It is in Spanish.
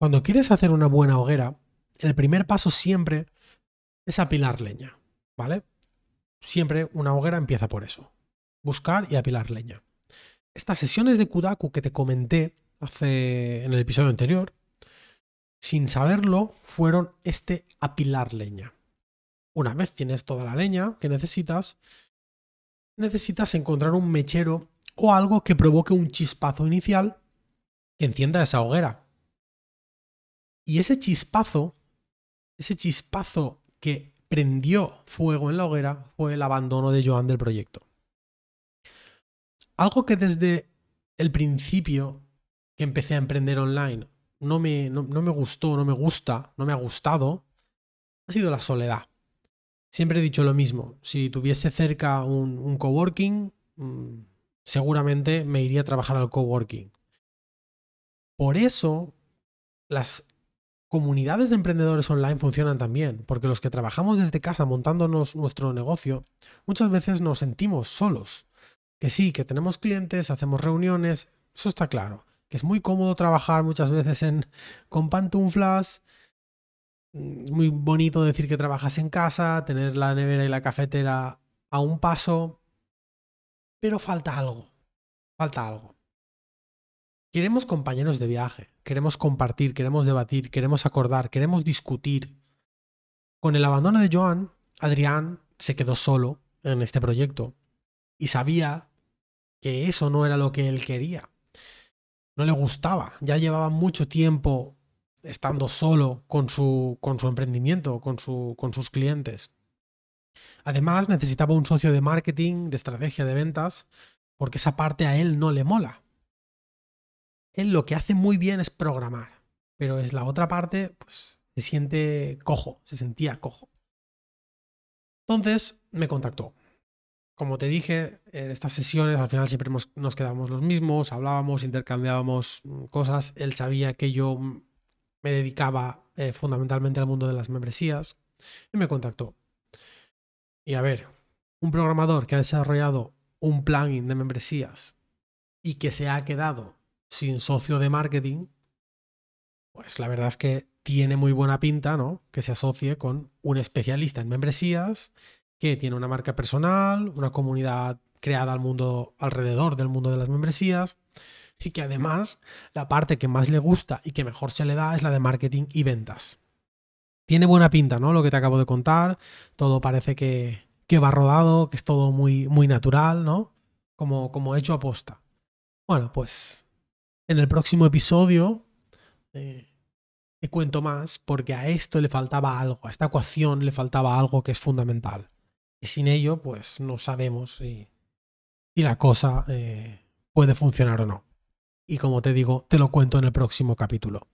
Cuando quieres hacer una buena hoguera, el primer paso siempre es apilar leña, ¿vale? Siempre una hoguera empieza por eso. Buscar y apilar leña. Estas sesiones de Kudaku que te comenté hace en el episodio anterior, sin saberlo, fueron este apilar leña. Una vez tienes toda la leña que necesitas, necesitas encontrar un mechero o algo que provoque un chispazo inicial que encienda esa hoguera. Y ese chispazo, ese chispazo que prendió fuego en la hoguera fue el abandono de Joan del proyecto. Algo que desde el principio que empecé a emprender online no me, no, me gustó, no me gusta, no me ha gustado, ha sido la soledad. Siempre he dicho lo mismo, si tuviese cerca un, un coworking, mm, seguramente me iría a trabajar al coworking. Por eso, las comunidades de emprendedores online funcionan también, porque los que trabajamos desde casa montándonos nuestro negocio, muchas veces nos sentimos solos. Que sí, que tenemos clientes, hacemos reuniones, eso está claro que es muy cómodo trabajar muchas veces con pantuflas. Mm, muy bonito decir que trabajas en casa, tener la nevera y la cafetera a un paso. Pero falta algo. Falta algo. Queremos compañeros de viaje, queremos compartir, queremos debatir, queremos acordar, queremos discutir. Con el abandono de Joan, Adrián se quedó solo en este proyecto y sabía que eso no era lo que él quería no le gustaba. Ya llevaba mucho tiempo estando solo con su, con su emprendimiento, con, su, con sus clientes. Además, necesitaba un socio de marketing, de estrategia de ventas, porque esa parte a él no le mola. Él lo que hace muy bien es programar, pero es la otra parte, pues se siente cojo, se sentía cojo. Entonces me contactó como te dije, en estas sesiones al final siempre nos quedábamos los mismos, hablábamos, intercambiábamos mm, cosas. Él sabía que yo mm, me dedicaba eh, fundamentalmente al mundo de las membresías y me contactó. Y a ver, un programador que ha desarrollado un plugin de membresías y que se ha quedado sin socio de marketing, pues la verdad es que tiene muy buena pinta, ¿no? Que se asocie con un especialista en membresías que tiene una marca personal, una comunidad creada al mundo alrededor del mundo de las membresías y que además la parte que más le gusta y que mejor se le da es la de marketing y ventas. Tiene buena pinta, ¿no? Lo que te acabo de contar, todo parece que, que va rodado, que es todo muy, muy natural, ¿no? Como, como hecho a posta. Bueno, pues en el próximo episodio eh, te cuento más porque a esto le faltaba algo, a esta ecuación le faltaba algo que es fundamental. Y sin ello, pues no sabemos si, la cosa eh, puede funcionar o no. Y como te digo, te lo cuento en el próximo capítulo.